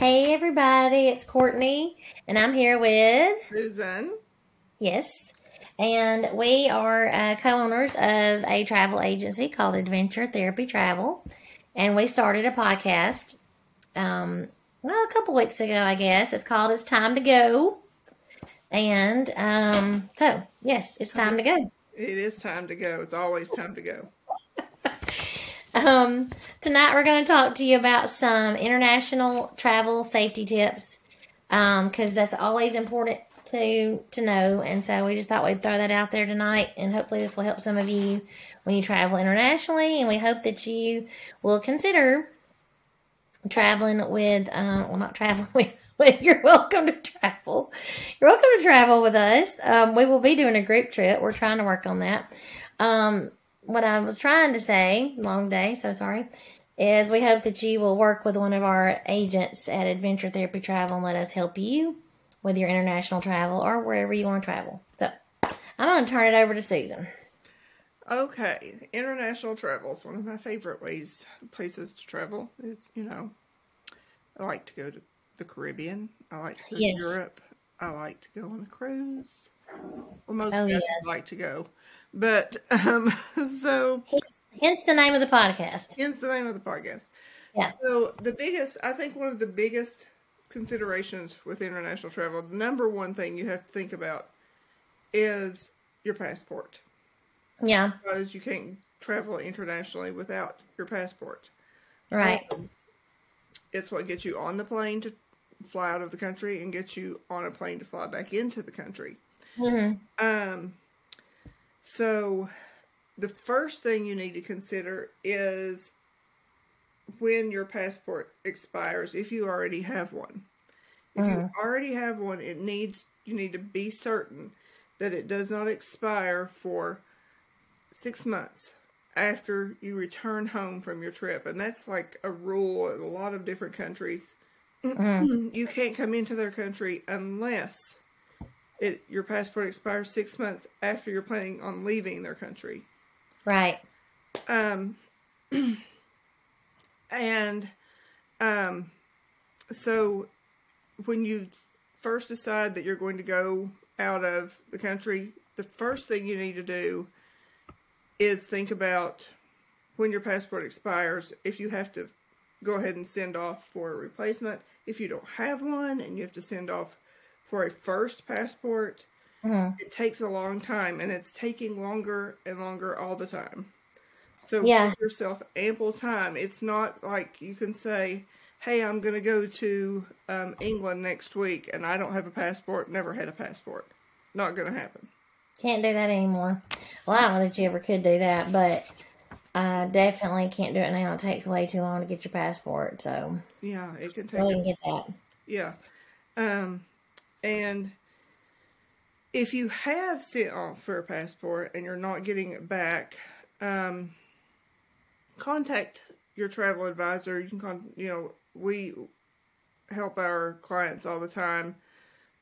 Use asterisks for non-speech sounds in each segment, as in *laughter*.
Hey, everybody, it's Courtney, and I'm here with Susan. Yes, and we are uh, co owners of a travel agency called Adventure Therapy Travel, and we started a podcast, um, well, a couple weeks ago, I guess. It's called It's Time to Go. And um, so, yes, it's time to go. It is time to go. It's always time to go. Um, tonight we're going to talk to you about some international travel safety tips because um, that's always important to to know. And so we just thought we'd throw that out there tonight, and hopefully this will help some of you when you travel internationally. And we hope that you will consider traveling with, uh, well, not traveling *laughs* with. But you're welcome to travel. You're welcome to travel with us. Um, we will be doing a group trip. We're trying to work on that. Um, what I was trying to say, long day, so sorry, is we hope that you will work with one of our agents at Adventure Therapy Travel and let us help you with your international travel or wherever you want to travel. So I'm going to turn it over to Susan. Okay, international travel is one of my favorite ways, places to travel. Is you know, I like to go to the Caribbean. I like to go yes. to Europe. I like to go on a cruise. Well, most oh, guys yeah. like to go. But um, *laughs* so hence, hence the name of the podcast. Hence the name of the podcast. Yeah. So the biggest, I think, one of the biggest considerations with international travel, the number one thing you have to think about is your passport. Yeah. Because you can't travel internationally without your passport. Right. Um, it's what gets you on the plane to fly out of the country and gets you on a plane to fly back into the country. Mm-hmm. Um, so, the first thing you need to consider is when your passport expires, if you already have one. If mm-hmm. you already have one, it needs you need to be certain that it does not expire for six months after you return home from your trip. And that's like a rule in a lot of different countries. Mm-hmm. *clears throat* You can't come into their country unless it your passport expires six months after you're planning on leaving their country. Right. Um. *clears throat* and, um, so when you first decide that you're going to go out of the country, the first thing you need to do is think about when your passport expires, if you have to go ahead and send off for a replacement. If you don't have one and you have to send off for a first passport, mm-hmm. it takes a long time and it's taking longer and longer all the time. So yeah. give yourself ample time. It's not like you can say, hey, I'm going to go to um, England next week and I don't have a passport, never had a passport. Not going to happen. Can't do that anymore. Well, I don't know that you ever could do that, but I definitely can't do it now. It takes way too long to get your passport. So yeah, it can take. Can get that. Yeah, um, and if you have sent off for a passport and you're not getting it back, um, contact your travel advisor. You can, con- you know, we help our clients all the time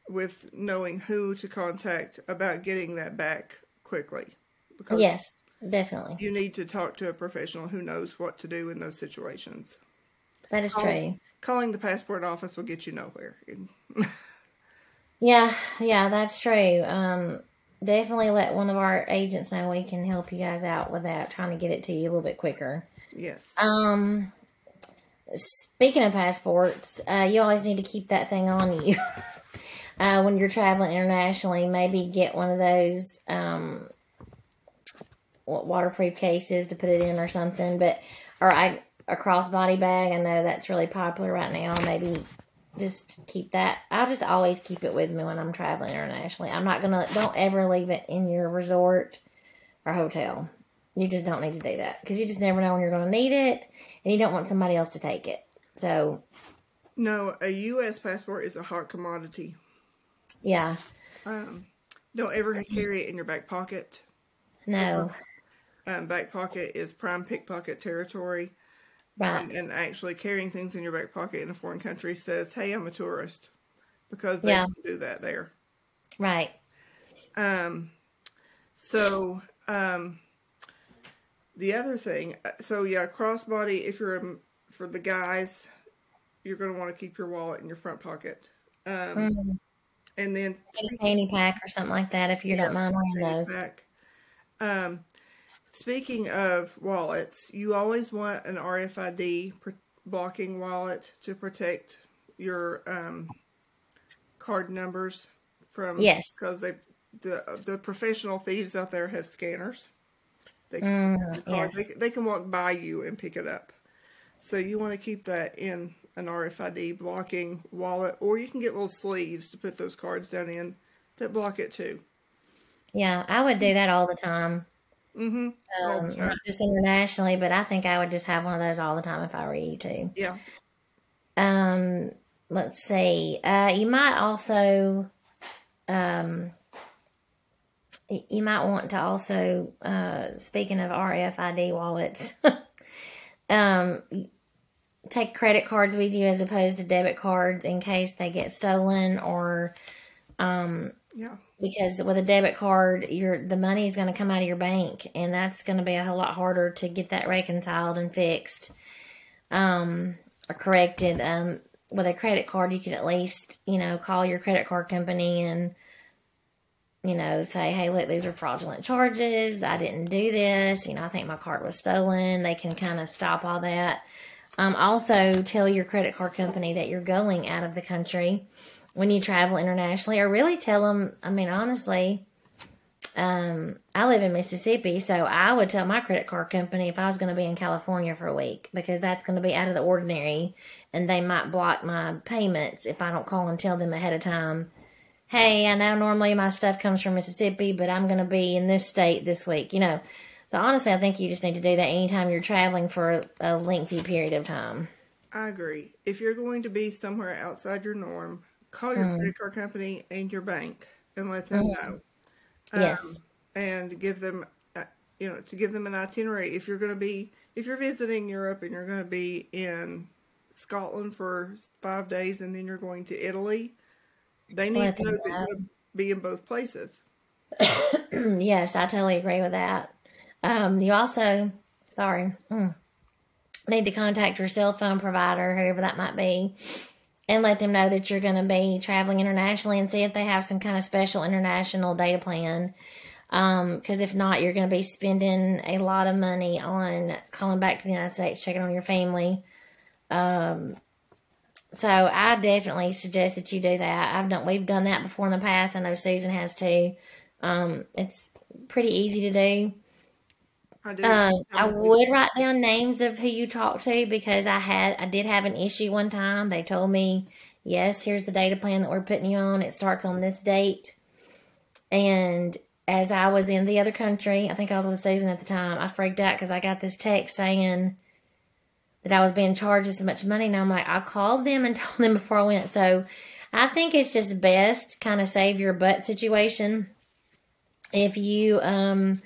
with knowing who to contact about getting that back quickly. Because yes, definitely. You need to talk to a professional who knows what to do in those situations. That is Call, true. Calling the passport office will get you nowhere. *laughs* Yeah, yeah, that's true. Um, definitely let one of our agents know we can help you guys out with that, trying to get it to you a little bit quicker. Yes. Um, speaking of passports, uh, you always need to keep that thing on you. *laughs* uh, when you're traveling internationally, maybe get one of those um, waterproof cases to put it in or something. But or I a crossbody bag. I know that's really popular right now. Maybe just keep that. I'll just always keep it with me when I'm traveling internationally. I'm not gonna. Don't ever leave it in your resort or hotel. You just don't need to do that because you just never know when you're gonna need it, and you don't want somebody else to take it. So, no, a U.S. passport is a hot commodity. Yeah. Um, don't ever carry it in your back pocket. No. Um, back pocket is prime pickpocket territory. Right. Um, and actually carrying things in your back pocket in a foreign country says, "Hey, I'm a tourist," because they yeah. do that there. Right. Um. So, um, the other thing, uh, so yeah, crossbody. If you're um, for the guys, you're going to want to keep your wallet in your front pocket. Um, Mm, And then a fanny pack or something like that if you don't mind wearing those. pack. Um, speaking of wallets, you always want an RFID pr- blocking wallet to protect your um, card numbers from Yes. because they the the professional thieves out there have scanners. They Mm, the yes. They, they can walk by you and pick it up. So you want to keep that in an RFID blocking wallet, or you can get little sleeves to put those cards down in that block it too. Yeah, I would do that all the time. Mm-hmm. Um, not just internationally, but I think I would just have one of those all the time if I were you too. Yeah. Um, let's see. Uh, you might also, um, you might want to also, uh, speaking of RFID wallets, *laughs* um, take credit cards with you as opposed to debit cards in case they get stolen or, um, Yeah. Because with a debit card, your the money is going to come out of your bank, and that's going to be a whole lot harder to get that reconciled and fixed, um, or corrected. Um, with a credit card, you could at least you know call your credit card company and you know say, hey, look, these are fraudulent charges. I didn't do this. You know, I think my card was stolen. They can kind of stop all that. Um, also, tell your credit card company that you're going out of the country when you travel internationally, or really tell them. I mean, honestly, um, I live in Mississippi, so I would tell my credit card company if I was going to be in California for a week because that's going to be out of the ordinary, and they might block my payments if I don't call and tell them ahead of time. Hey, I know normally my stuff comes from Mississippi, but I'm going to be in this state this week. You know, so honestly, I think you just need to do that anytime you're traveling for a, a lengthy period of time. I agree. If you're going to be somewhere outside your norm, call your credit card company and your bank and let them know. Yes. and give them, uh, you know, to give them an itinerary. If you're going to be, if you're visiting Europe and you're going to be in Scotland for five days and then you're going to Italy, they need to know them that you're going to be in both places. *coughs* yes, I totally agree with that. Um, you also, sorry, mm, need to contact your cell phone provider, whoever that might be, and let them know that you're going to be traveling internationally and see if they have some kind of special international data plan. Because if not, you're going to be spending a lot of money on calling back to the United States, checking on your family. Um, so I definitely suggest that you do that. I've done, we've done that before in the past. I know Susan has too. Um, it's pretty easy to do. I. Um, I would write down names of who you talk to because I had I did have an issue one time. They told me, "Yes, here's the data plan that we're putting you on. It starts on this date." And as I was in the other country, I think I was with Susan at the time. I freaked out because I got this text saying that I was being charged this much money. And I'm like, I called them and *laughs* told them before I went. So I think it's just best kind of save your butt situation if you um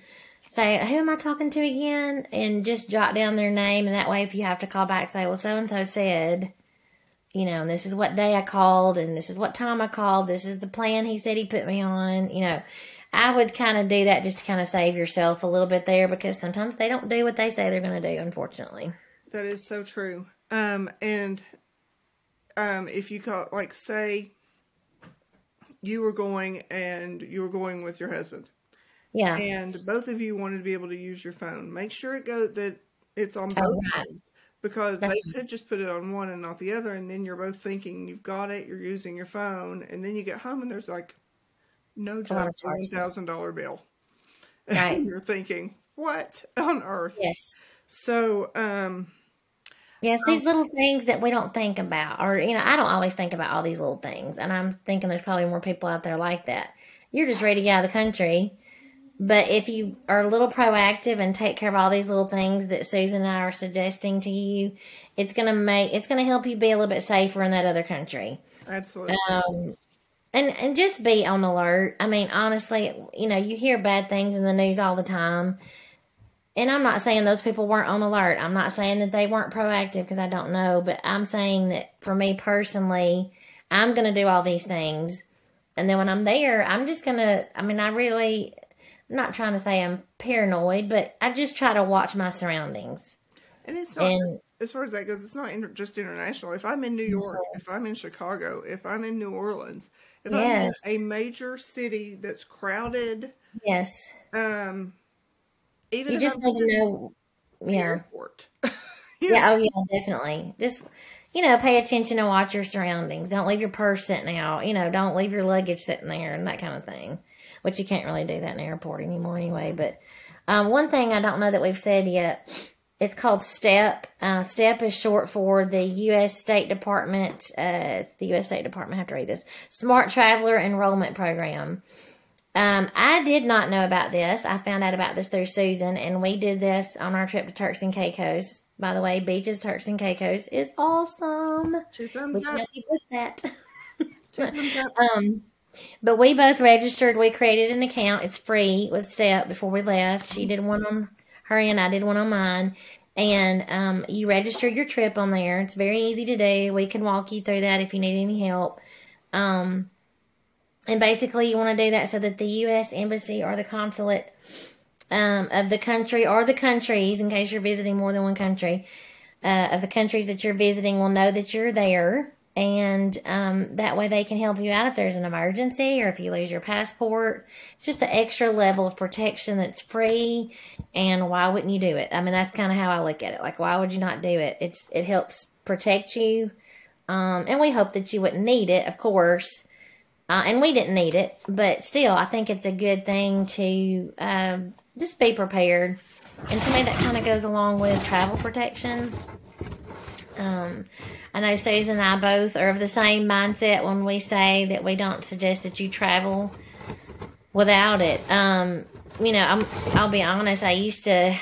say, who am I talking to again? And just jot down their name. And that way, if you have to call back, say, well, so and so said, you know, this is what day I called, and this is what time I called, this is the plan he said he put me on. You know, I would kind of do that just to kind of save yourself a little bit there because sometimes they don't do what they say they're going to do, unfortunately. That is so true. Um, and um, if you call, like, say you were going and you were going with your husband, Yeah. and both of you wanted to be able to use your phone, make sure it go that it's on both Oh, right. phones because That's they could just put it on one and not the other, and then you're both thinking you've got it, you're using your phone, and then you get home and there's like no A lot joke, of one thousand dollar bill. *laughs* Right. And you're thinking, what on earth? Yes. So, um, Yes, these little things that we don't think about, or you know, I don't always think about all these little things, and I'm thinking there's probably more people out there like that. You're just ready to get out of the country, but if you are a little proactive and take care of all these little things that Susan and I are suggesting to you, it's gonna make it's gonna help you be a little bit safer in that other country. absolutely. Um, and and just be on alert. I mean, honestly, you know, you hear bad things in the news all the time. And I'm not saying those people weren't on alert. I'm not saying that they weren't proactive because I don't know, but I'm saying that for me personally, I'm going to do all these things. And then when I'm there, I'm just going to, I mean, I really, not trying to say I'm paranoid, but I just try to watch my surroundings. And it's not And- as far as that goes, it's not inter- just international. If I'm in New York, if I'm in Chicago, if I'm in New Orleans, if Yes. I'm in a major city that's crowded, Yes. um, even You just need to know. Yeah. airport, *laughs* Yeah. know, Oh, yeah. Definitely. Just you know, pay attention and watch your surroundings. Don't leave your purse sitting out. You know, don't leave your luggage sitting there and that kind of thing. Which you can't really do that in the airport anymore anyway. But um, one thing I don't know that we've said yet. It's called STEP. Uh, STEP is short for the U.S. State Department. Uh, it's the U.S. State Department. I have to read this. Smart Traveler Enrollment Program. Um, I did not know about this. I found out about this through Susan, and we did this on our trip to Turks and Caicos. By the way, Beaches, Turks and Caicos is awesome. two We thumbs can up, with that. two thumbs up. *laughs* Um, but we both registered. We created an account. It's free with Step before we left. She did one on her and I did one on mine. And um, you register your trip on there. It's very easy to do. We can walk you through that if you need any help. Um, and basically, you want to do that so that the U.S. Embassy or the consulate um, of the country or the countries, in case you're visiting more than one country, uh, of the countries that you're visiting will know that you're there. And um, that way they can help you out if there's an emergency or if you lose your passport. It's just an extra level of protection that's free. And why wouldn't you do it? I mean, that's kind of how I look at it. Like, why would you not do it? It's It helps protect you. Um, and we hope that you wouldn't need it, of course. Uh, and we didn't need it, but still, I think it's a good thing to um, just be prepared. And to me, that kind of goes along with travel protection. Um, I know Susan and I both are of the same mindset when we say that we don't suggest that you travel without it. Um, you know, I'm, I'll be honest. I used to,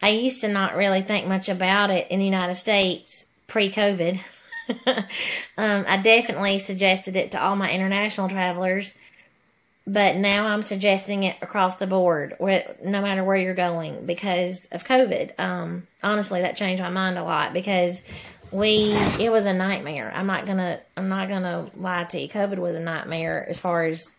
I used to not really think much about it in the United States pre-COVID. *laughs* um, I definitely suggested it to all my international travelers, but now I'm suggesting it across the board, where, no matter where you're going, because of COVID. Um, honestly, that changed my mind a lot because we it was a nightmare. I'm not gonna I'm not gonna lie to you. COVID was a nightmare as far as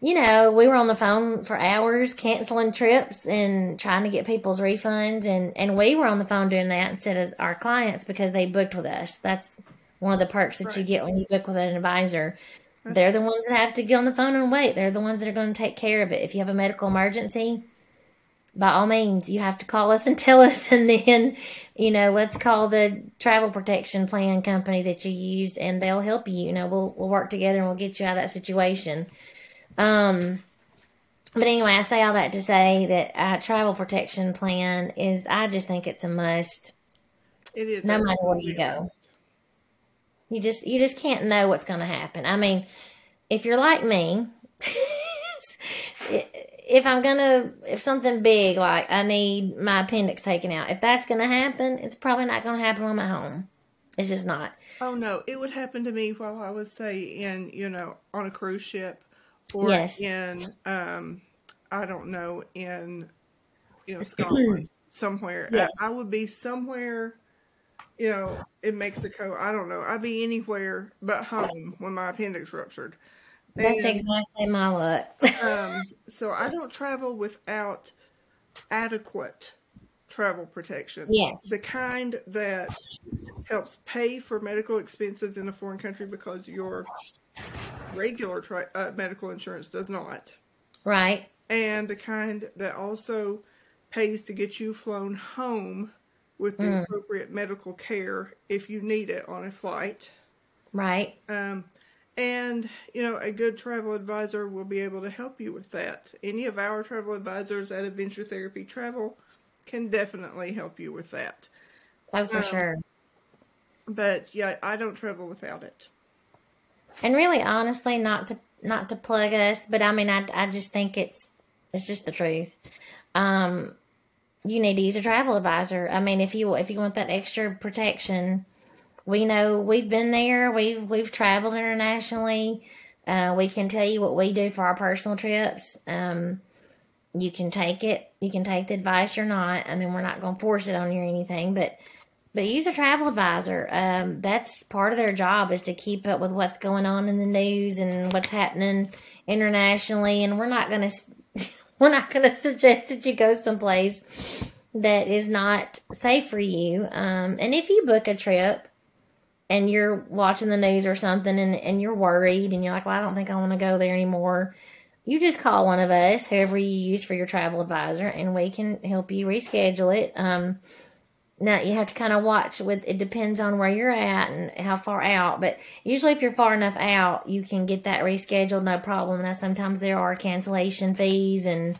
you know, we were on the phone for hours canceling trips and trying to get people's refunds and and we were on the phone doing that instead of our clients because they booked with us. That's one of the perks that you get when you book with an advisor. They're the ones that have to get on the phone and wait. They're the ones that are going to take care of it. If you have a medical emergency, by all means, you have to call us and *laughs* tell us, and then, you know, let's call the travel protection plan company that you used, and they'll help you. You know, we'll we'll work together and we'll get you out of that situation. Um, but anyway, I say all that to say that uh, travel protection plan is. I just think it's a must. It is No matter where you go. must. You just you just can't know what's going to happen. I mean, if you're like me, *laughs* if I'm gonna if something big like I need my appendix taken out, if that's going to happen, it's probably not going to happen when I'm at home. It's just not. Oh no, it would happen to me while I was say in you know on a cruise ship or Yes. in um I don't know in you know Scotland *clears throat* somewhere. Yes. I, I would be somewhere you know in Mexico. I don't know. I'd be anywhere but home when my appendix ruptured. That's And, exactly my luck. um, *laughs* so I don't travel without adequate travel protection. Yes. The kind that helps pay for medical expenses in a foreign country because your regular tra- uh, medical insurance does not. right. And the kind that also pays to get you flown home with the Mm. appropriate medical care if you need it on a flight. Right. Um, and you know, a good travel advisor will be able to help you with that. Any of our travel advisors at Adventure Therapy Travel can definitely help you with that. Oh, for Um, sure. But yeah, I don't travel without it. And really, honestly, not to not to plug us, but I mean, I I just think it's it's just the truth. Um, you need to use a travel advisor. I mean, if you if you want that extra protection, we know we've been there. We've we've traveled internationally. Uh, we can tell you what we do for our personal trips. Um, you can take it. You can take the advice or not. I mean, we're not going to force it on you or anything, but but use a travel advisor. Um, that's part of their job is to keep up with what's going on in the news and what's happening internationally. And we're not gonna *laughs* we're not gonna suggest that you go someplace that is not safe for you. Um, and if you book a trip and you're watching the news or something and, and you're worried and you're like, well, I don't think I want to go there anymore, you just call one of us, whoever you use for your travel advisor, and we can help you reschedule it. Um, now you have to kind of watch with it depends on where you're at and how far out but usually if you're far enough out you can get that rescheduled no problem now sometimes there are cancellation fees and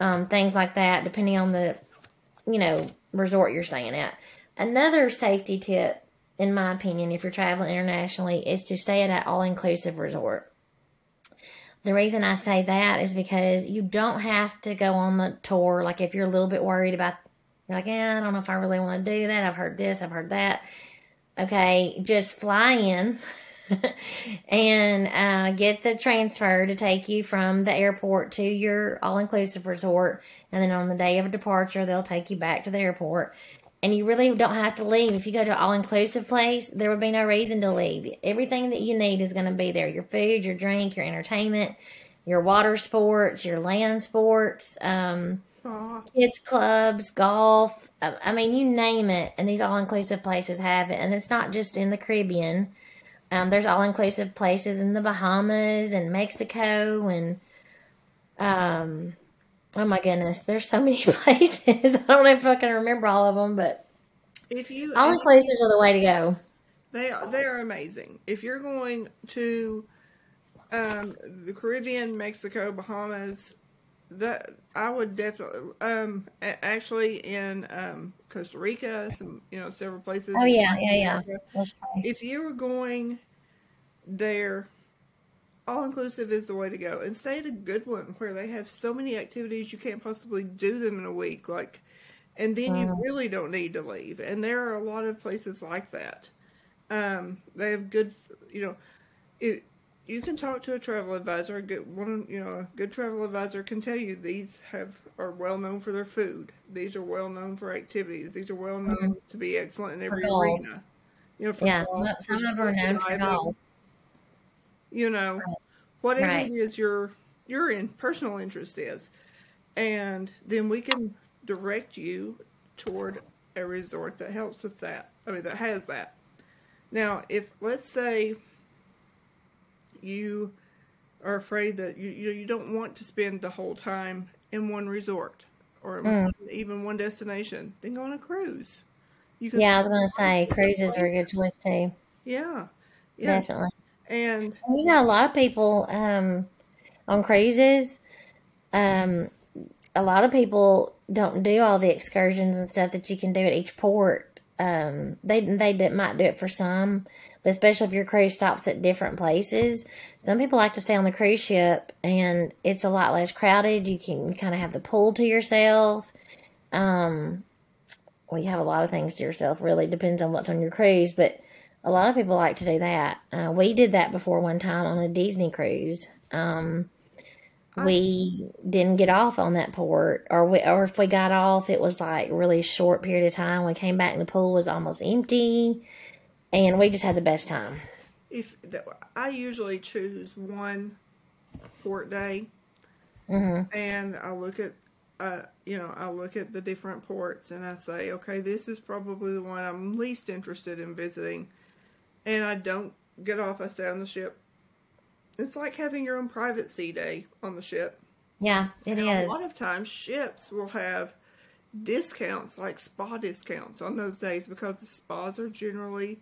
um, things like that depending on the you know resort you're staying at another safety tip in my opinion if you're traveling internationally is to stay at an all-inclusive resort the reason I say that is because you don't have to go on the tour. Like if you're a little bit worried about you're like, yeah, I don't know if I really want to do that. I've heard this, I've heard that. Okay, just fly in *laughs* and uh, get the transfer to take you from the airport to your all inclusive resort. And then on the day of departure, they'll take you back to the airport. And you really don't have to leave. If you go to all inclusive place, there would be no reason to leave. Everything that you need is going to be there your food, your drink, your entertainment, your water sports, your land sports. Um, kids clubs, golf. I mean, you name it, and these all inclusive places have it. And it's not just in the Caribbean. Um, there's all inclusive places in the Bahamas and Mexico and um, oh my goodness, there's so *laughs* many places. I don't know if I can remember all of them, but if you all inclusives are the way to go. They are they are amazing. If you're going to um, the Caribbean, Mexico, Bahamas, that I would definitely um actually in um Costa Rica, some you know several places. Oh yeah, yeah, yeah. If you were going there, all inclusive is the way to go, and stay at a good one where they have so many activities you can't possibly do them in a week. Like, and then mm. you really don't need to leave. And there are a lot of places like that. Um, they have good, you know, it you can talk to a travel advisor. A good one, you know, a good travel advisor can tell you these have are well known for their food. These are well known for activities. These are well known mm-hmm. to be excellent in every arena. You know, for yeah, golf, some, some of them are known for golf. You know, right. whatever right. it is your your in personal interest is, and then we can direct you toward a resort that helps with that. I mean, that has that. Now, if let's say you are afraid that you you, you don't want to spend the whole time in one resort or mm. even one destination, then go on a cruise. You can yeah, I was going to say cruises are a good choice too. Yeah, yeah, definitely. And you know, a lot of people um, on cruises, um, a lot of people don't do all the excursions and stuff that you can do at each port. Um, they they might do it for some, but especially if your cruise stops at different places. Some people like to stay on the cruise ship and it's a lot less crowded. You can kind of have the pool to yourself. Um, well, you have a lot of things to yourself, really. Depends on what's on your cruise, but a lot of people like to do that. Uh, we did that before one time on a Disney cruise. Um, we didn't get off on that port, or we, or if we got off, it was like really short period of time. We came back and the pool was almost empty and we just had the best time. If I usually choose one port day, mm-hmm. and I look at, uh, you know, I look at the different ports, and I say, okay, this is probably the one I'm least interested in visiting, and I don't get off. I stay on the ship. It's like having your own private sea day on the ship. Yeah, it and is. A lot of times, ships will have discounts like spa discounts on those days because the spas are generally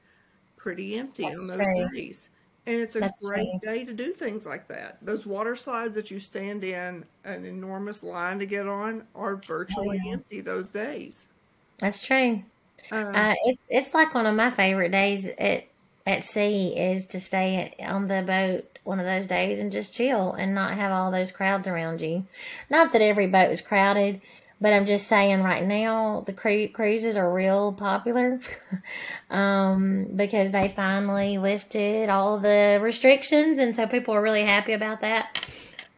pretty empty That's on those true. days. And it's a That's great true. day to do things like that. Those water slides that you stand in an enormous line to get on are virtually oh, yeah. empty those days. That's true. Um, uh, it's it's like one of my favorite days at at sea is to stay at, on the boat one of those days and just chill and not have all those crowds around you. Not that every boat is crowded, but I'm just saying right now the cru- cruises are real popular *laughs* um, because they finally lifted all the restrictions, and so people are really happy about that.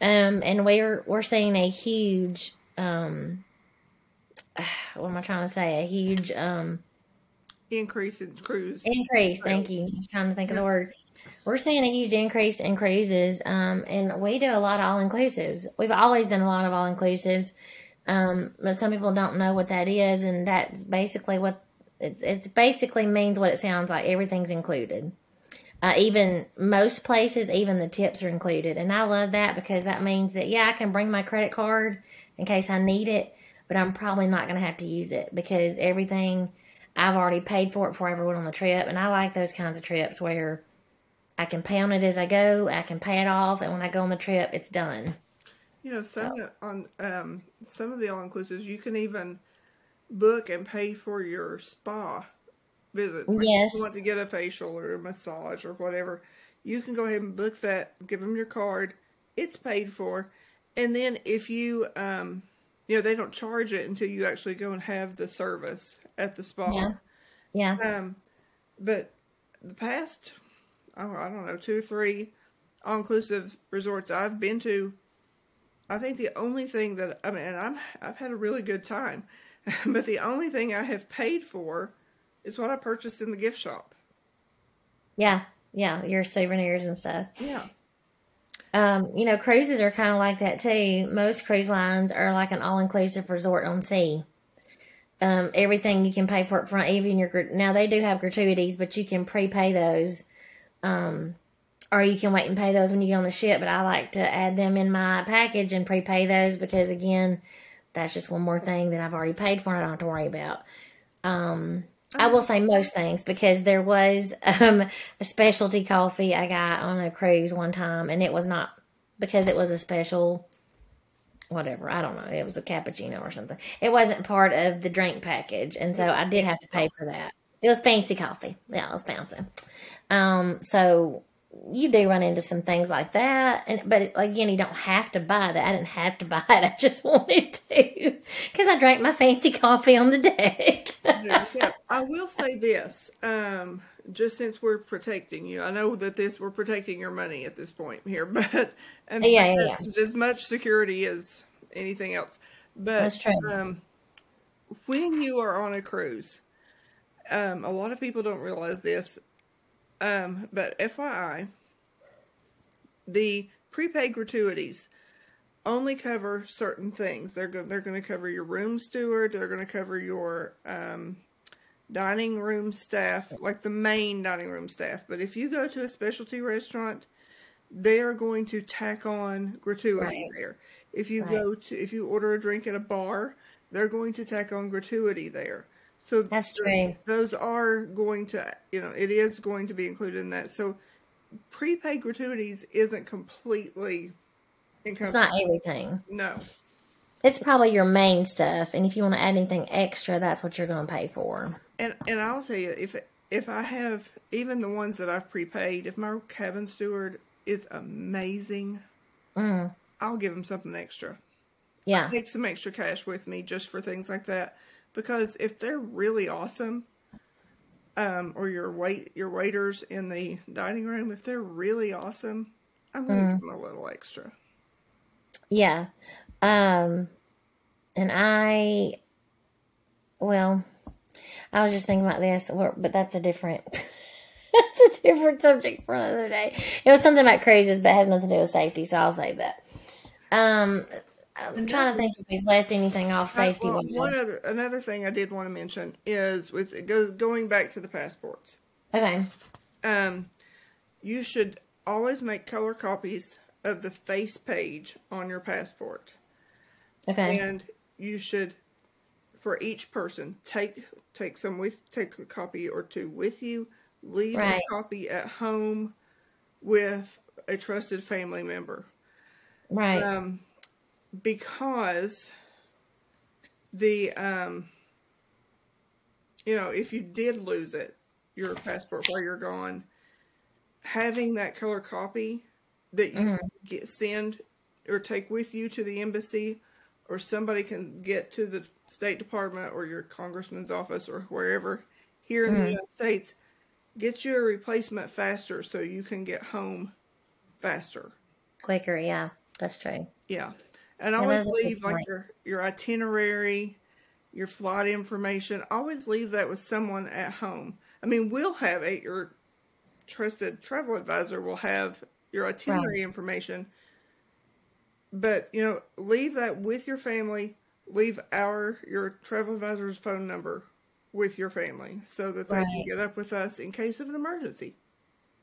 Um, and we're we're seeing a huge um, *sighs* what am I trying to say? A huge um, increase in cruise increase. Thank you. I'm trying to think of the word. We're seeing a huge increase in cruises, um, and we do a lot of all inclusives. We've always done a lot of all inclusives Um, but some people don't know what that is, and that's basically what it's. It's basically means what it sounds like. Everything's included. Uh, even most places, even the tips are included, and I love that because that means that yeah, I can bring my credit card in case I need it, but I'm probably not going to have to use it because everything I've already paid for it before I ever went on the trip, and I like those kinds of trips where I can pay on it as I go, I can pay it off, and when I go on the trip, it's done. You know, some so. on um, some of the all inclusives, you can even book and pay for your spa visits. Like yes. you want to get a facial or a massage or whatever, you can go ahead and book that. Give them your card. It's paid for, and then if you um, you know, they don't charge it until you actually go and have the service at the spa. Yeah. Yeah. Um, but the past, oh, I don't know, two or three all inclusive resorts I've been to, I think the only thing that I mean, I'm I've had a really good time, *laughs* but the only thing I have paid for is what I purchased in the gift shop. Yeah, yeah, your souvenirs and stuff. Yeah. Um, you know, cruises are kind of like that too. Most cruise lines are like an all inclusive resort on sea. Um, everything you can pay for it front, even your now they do have gratuities, but you can prepay those, um, or you can wait and pay those when you get on the ship. But I like to add them in my package and prepay those because again, that's just one more thing that I've already paid for and I don't have to worry about. Um, I will say most things because there was um, a specialty coffee I got on a cruise one time, and it was not because it was a special, whatever. I don't know. It was a cappuccino or something. It wasn't part of the drink package, and so I did have to pay for that. It was fancy coffee. Yeah, it was fancy. Um, so you do run into some things like that and but again you don't have to buy that i didn't have to *laughs* buy it i just wanted to because i drank my fancy coffee on the deck *laughs* yeah, yeah. i will say this um, just since we're protecting you i know that this we're protecting your money at this point here *laughs* but and yeah, yeah, yeah. as much security as anything else but that's true. Um, when you are on a cruise um, a lot of people don't realize this um, but FYI, the prepaid gratuities only cover certain things. They're go- they're going to cover your room steward. They're going to cover your um, dining room staff, like the main dining room staff. But if you go to a specialty restaurant, they are going to tack on gratuity right. there. If you right. go to if you order a drink at a bar, they're going to tack on gratuity there. So that's true. Those are going to, you know, it is going to be included in that. So prepaid gratuities isn't completely It's not everything. No. It's probably your main stuff, and if you want to add anything extra, that's what you're going to pay for. And and I'll tell you, if if I have even the ones that I've prepaid, if my cabin steward is amazing, mm. I'll give him something extra. Yeah, I'll take some extra cash with me just for things like that because if they're really awesome, um, or your wait your waiters in the dining room, if they're really awesome, I'm gonna mm. give them a little extra. Yeah, um, and I, well, I was just thinking about this, but that's a different. *laughs* that's a different subject for another day. It was something about cruises, but it has nothing to do with safety, so I'll save that. Um, I'm trying to think if we left anything off safety. well, one other another thing I did want to mention is with it goes going back to the passports. Okay. Um, you should always make color copies of the face page on your passport. Okay. And you should, for each person, take take some with take a copy or two with you. Leave right. a copy at home with a trusted family member. Right. Um, because the um you know if you did lose it your passport while you're gone having that color copy that you mm-hmm. get send or take with you to the embassy or somebody can get to the state department or your congressman's office or wherever here in mm-hmm. the united states get you a replacement faster so you can get home faster quicker yeah that's true yeah and always leave like your your itinerary, your flight information. Always leave that with someone at home. I mean, we'll have a your trusted travel advisor will have your itinerary right. information, but you know, leave that with your family leave our your travel advisor's phone number with your family so that they can get up with us in case of an emergency.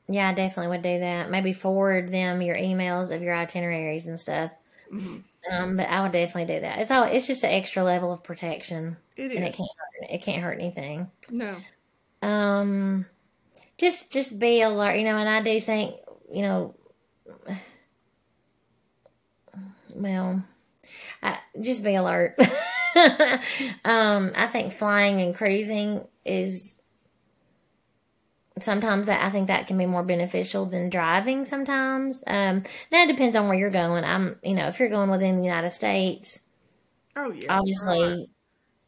Yeah, I definitely would do that. Maybe forward them your emails of your itineraries and stuff. Mm-hmm. Um, but I would definitely do that. It's all. It's just an extra level of protection, It and it is. can't. Hurt, it can't hurt anything. No. Um, just just be alert. You know, and I do think you know. Well, I, just be alert. *laughs* um, I think flying and cruising is sometimes that I think that can be more beneficial than driving sometimes. Um, it depends on where you're going. I'm, you know, if you're going within the United States, Oh yeah. obviously,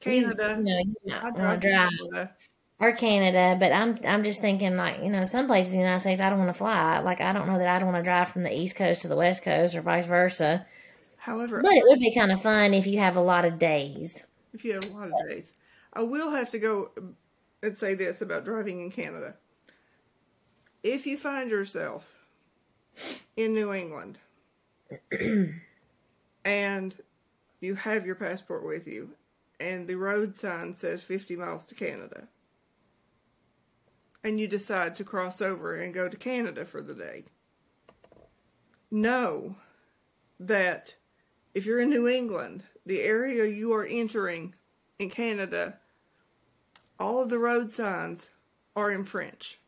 you, Canada. you know, you I might drive want to to drive Canada. or Canada, but I'm I'm just thinking like you know some places in the United States I don't want to fly. Like I don't know that I'd want to drive from the East Coast to the West Coast or vice versa. However, But it would be kind of fun if you have a lot of days. if you have a lot of days, I will have to go and say this about driving in Canada. If you find yourself in New England *clears throat* and you have your passport with you and the road sign says 50 miles to Canada and you decide to cross over and go to Canada for the day, know that if you're in New England, the area you are entering in Canada, all of the road signs are in French.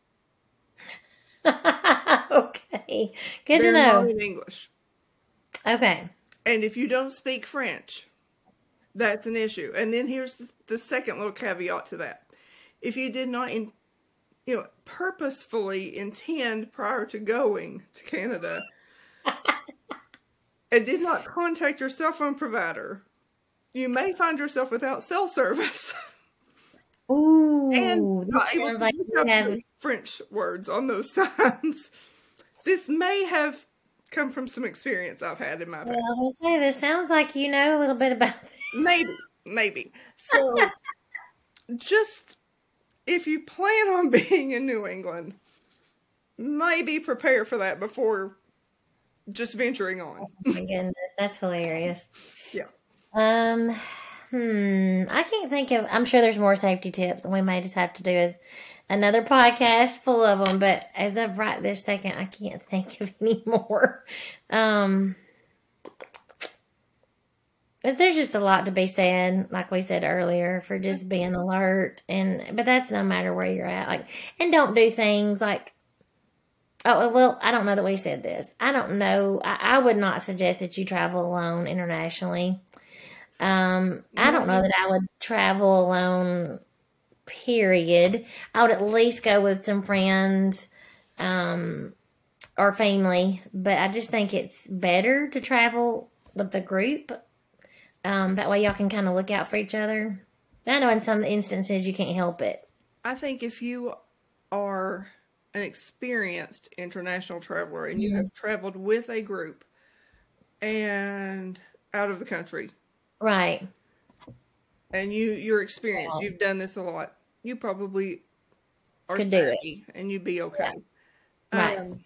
*laughs* okay, good They're to not know. in English. Okay, And if you don't speak French, that's an issue. And then here's the, the second little caveat to that. If you did not, in, you know, purposefully intend prior to going to Canada *laughs* and did not contact your cell phone provider, you may find yourself without cell service *laughs* ooh, and not able to like have. French words on those *laughs* signs. This may have come from some experience I've had in my Well. I was gonna say this sounds like you know a little bit about. This. *laughs* Maybe, maybe. So, just if you plan on *laughs* being in New England, maybe prepare for that before just venturing on. Oh my goodness, that's hilarious. Yeah. Um, hmm. I can't think of. I'm sure there's more safety tips, and we may just have to do is another podcast full of them. But as of right this second, I can't think of any *laughs* more. Um, there's just a lot to be said, like we said earlier, for just being alert, and but that's no matter where you're at. Like, and don't do things like Oh well, I don't know that we said this. I don't know. I, I would not suggest that you travel alone internationally. Um, I don't know that I would travel alone. Period. I would at least go with some friends, um, or family. But I just think it's better to travel with the group. Um, that way y'all can kind of look out for each other. I know in some instances you can't help it. I think if you are an experienced international traveler and you have traveled with a group and out of the country Right. and you your experience, yeah. you've done this a lot, you probably are Could do it. and you'd be okay. Right. Um,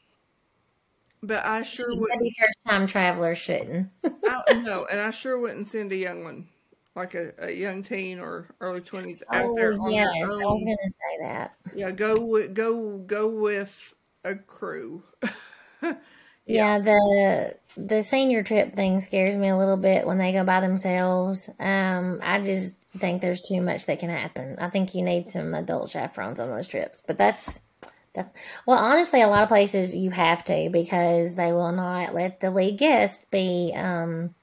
but I sure would Maybe first time travelers shouldn't. I, *laughs* no, and I sure wouldn't send a young one, like a, a young teen or early twenties, out there Oh on yes, I was going to say that. Yeah, go with go go with a crew. *laughs* Yeah. the the senior trip thing scares me a little bit when they go by themselves. Um, I just think there's too much that can happen. I think you need some adult chaperones on those trips, but that's that's well, honestly, a lot of places you have to because they will not let the lead guest be um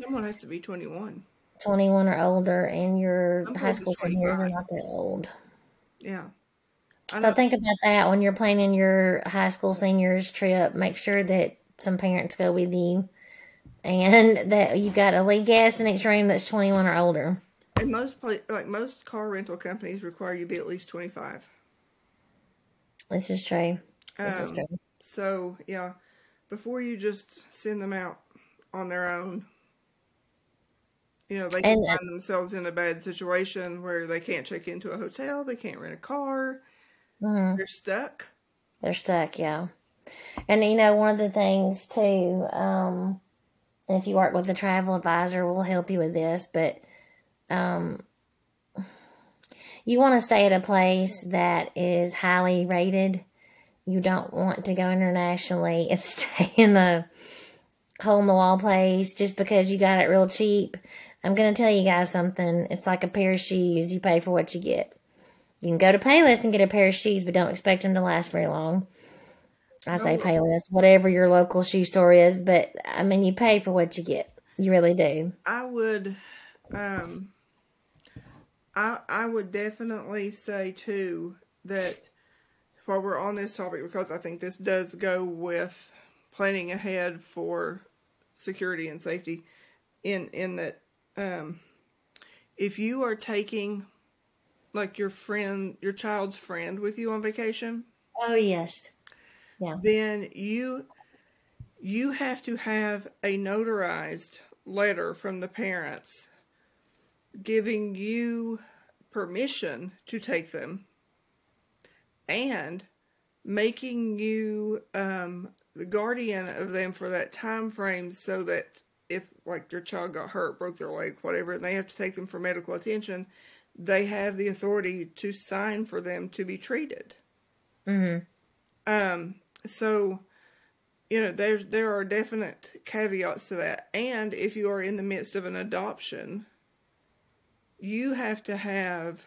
Someone has to be twenty one. 21 or older, and your Some high school seniors are not that old. Yeah, So think about that when you're planning your high school seniors trip. Make sure that some parents go with you, and *laughs* that you've got a lead guest in each room that's 21 or older. and most pla- like most car rental companies require you to be at least twenty five. This is true. This is Um, true. So yeah, before you just send them out on their own, you know they can And- uh, find themselves in a bad situation where they can't check into a hotel, they can't rent a car, Mhm. they're stuck. They're stuck, yeah. And you know, one of the things too, um, if you work with a travel advisor, we'll help you with this. But um, you want to stay at a place that is highly rated. You don't want to go internationally *laughs* and stay in a hole in the wall place just because you got it real cheap. I'm going to tell you guys something. It's like a pair of shoes. You pay for what you get. You can go to Payless and get a pair of shoes, but don't expect them to last very long. I say Oh. Payless, whatever your local shoe store is, but I mean, you pay for what you get. You really do. I would, um, I I would definitely say too that while we're on this topic, because I think this does go with planning ahead for security and safety, in in that, um, if you are taking like your friend, your child's friend with you on vacation, Oh, yes. Yeah. then you you have to have a notarized letter from the parents giving you permission to take them and making you um, the guardian of them for that time frame so that if like your child got hurt broke their leg whatever and they have to take them for medical attention they have the authority to sign for them to be treated hmm um, so, you know, there's there are definite caveats to that. And if you are in the midst of an adoption, you have to have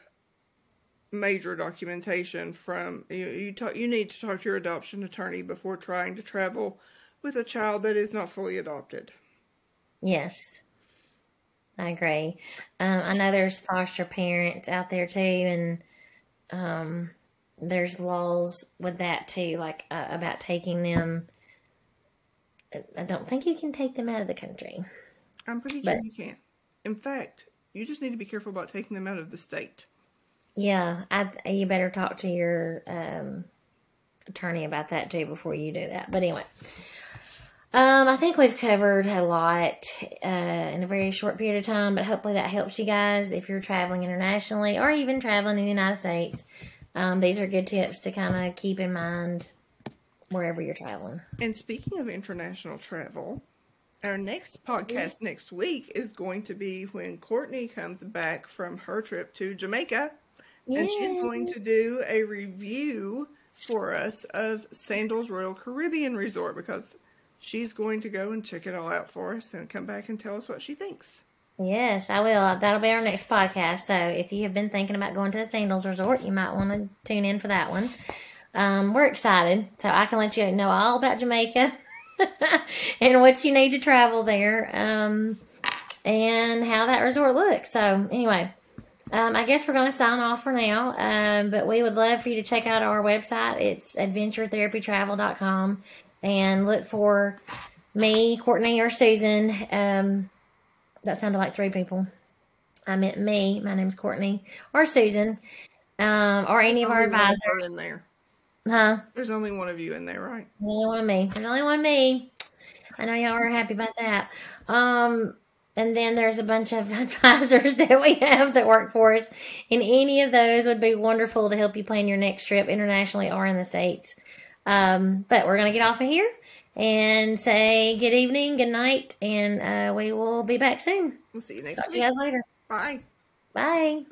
major documentation from you. You talk. You need to talk to your adoption attorney before trying to travel with a child that is not fully adopted. Yes. I agree. Um, I know there's foster parents out there too, and um, there's laws with that too, like uh, about taking them. I don't think you can take them out of the country. I'm pretty sure But- you can't. In fact, you just need to be careful about taking them out of the state. Yeah, I you better talk to your um, attorney about that too before you do that. But anyway, um, I think we've covered a lot uh, in a very short period of time. But hopefully that helps you guys if you're traveling internationally or even traveling in the United States. Um, these are good tips to kind of keep in mind wherever you're traveling. And speaking of international travel, our next podcast next week is going to be when Courtney comes back from her trip to Jamaica. And she's going to do a review for us of Sandals Royal Caribbean Resort because she's going to go and check it all out for us and come back and tell us what she thinks. Yes, I will. That'll be our next podcast. So if you have been thinking about going to the Sandals Resort, you might want to tune in for that one. Um, we're excited, so I can let you know all about Jamaica *laughs* and what you need to travel there, um, and how that resort looks. So anyway, um, I guess we're going to sign off for now. Um, but we would love for you to check out our website. It's adventuretherapytravel.com and look for me, Courtney, or Susan. Um, that sounded like three people. I meant me. My name's Courtney or Susan, um, or any of our Only one of advisors. in there. Huh? There's only one of you in there, right? There's only one of me. There's only one of me. I know y'all are happy about that. Um, and then there's a bunch of *laughs* advisors that we have that work for us, and any of those would be wonderful to help you plan your next trip internationally or in the states. Um, but we're gonna get off of here and say good evening, good night, and uh, we will be back soon. We'll see you next Talk to week. you guys later. Bye. Bye.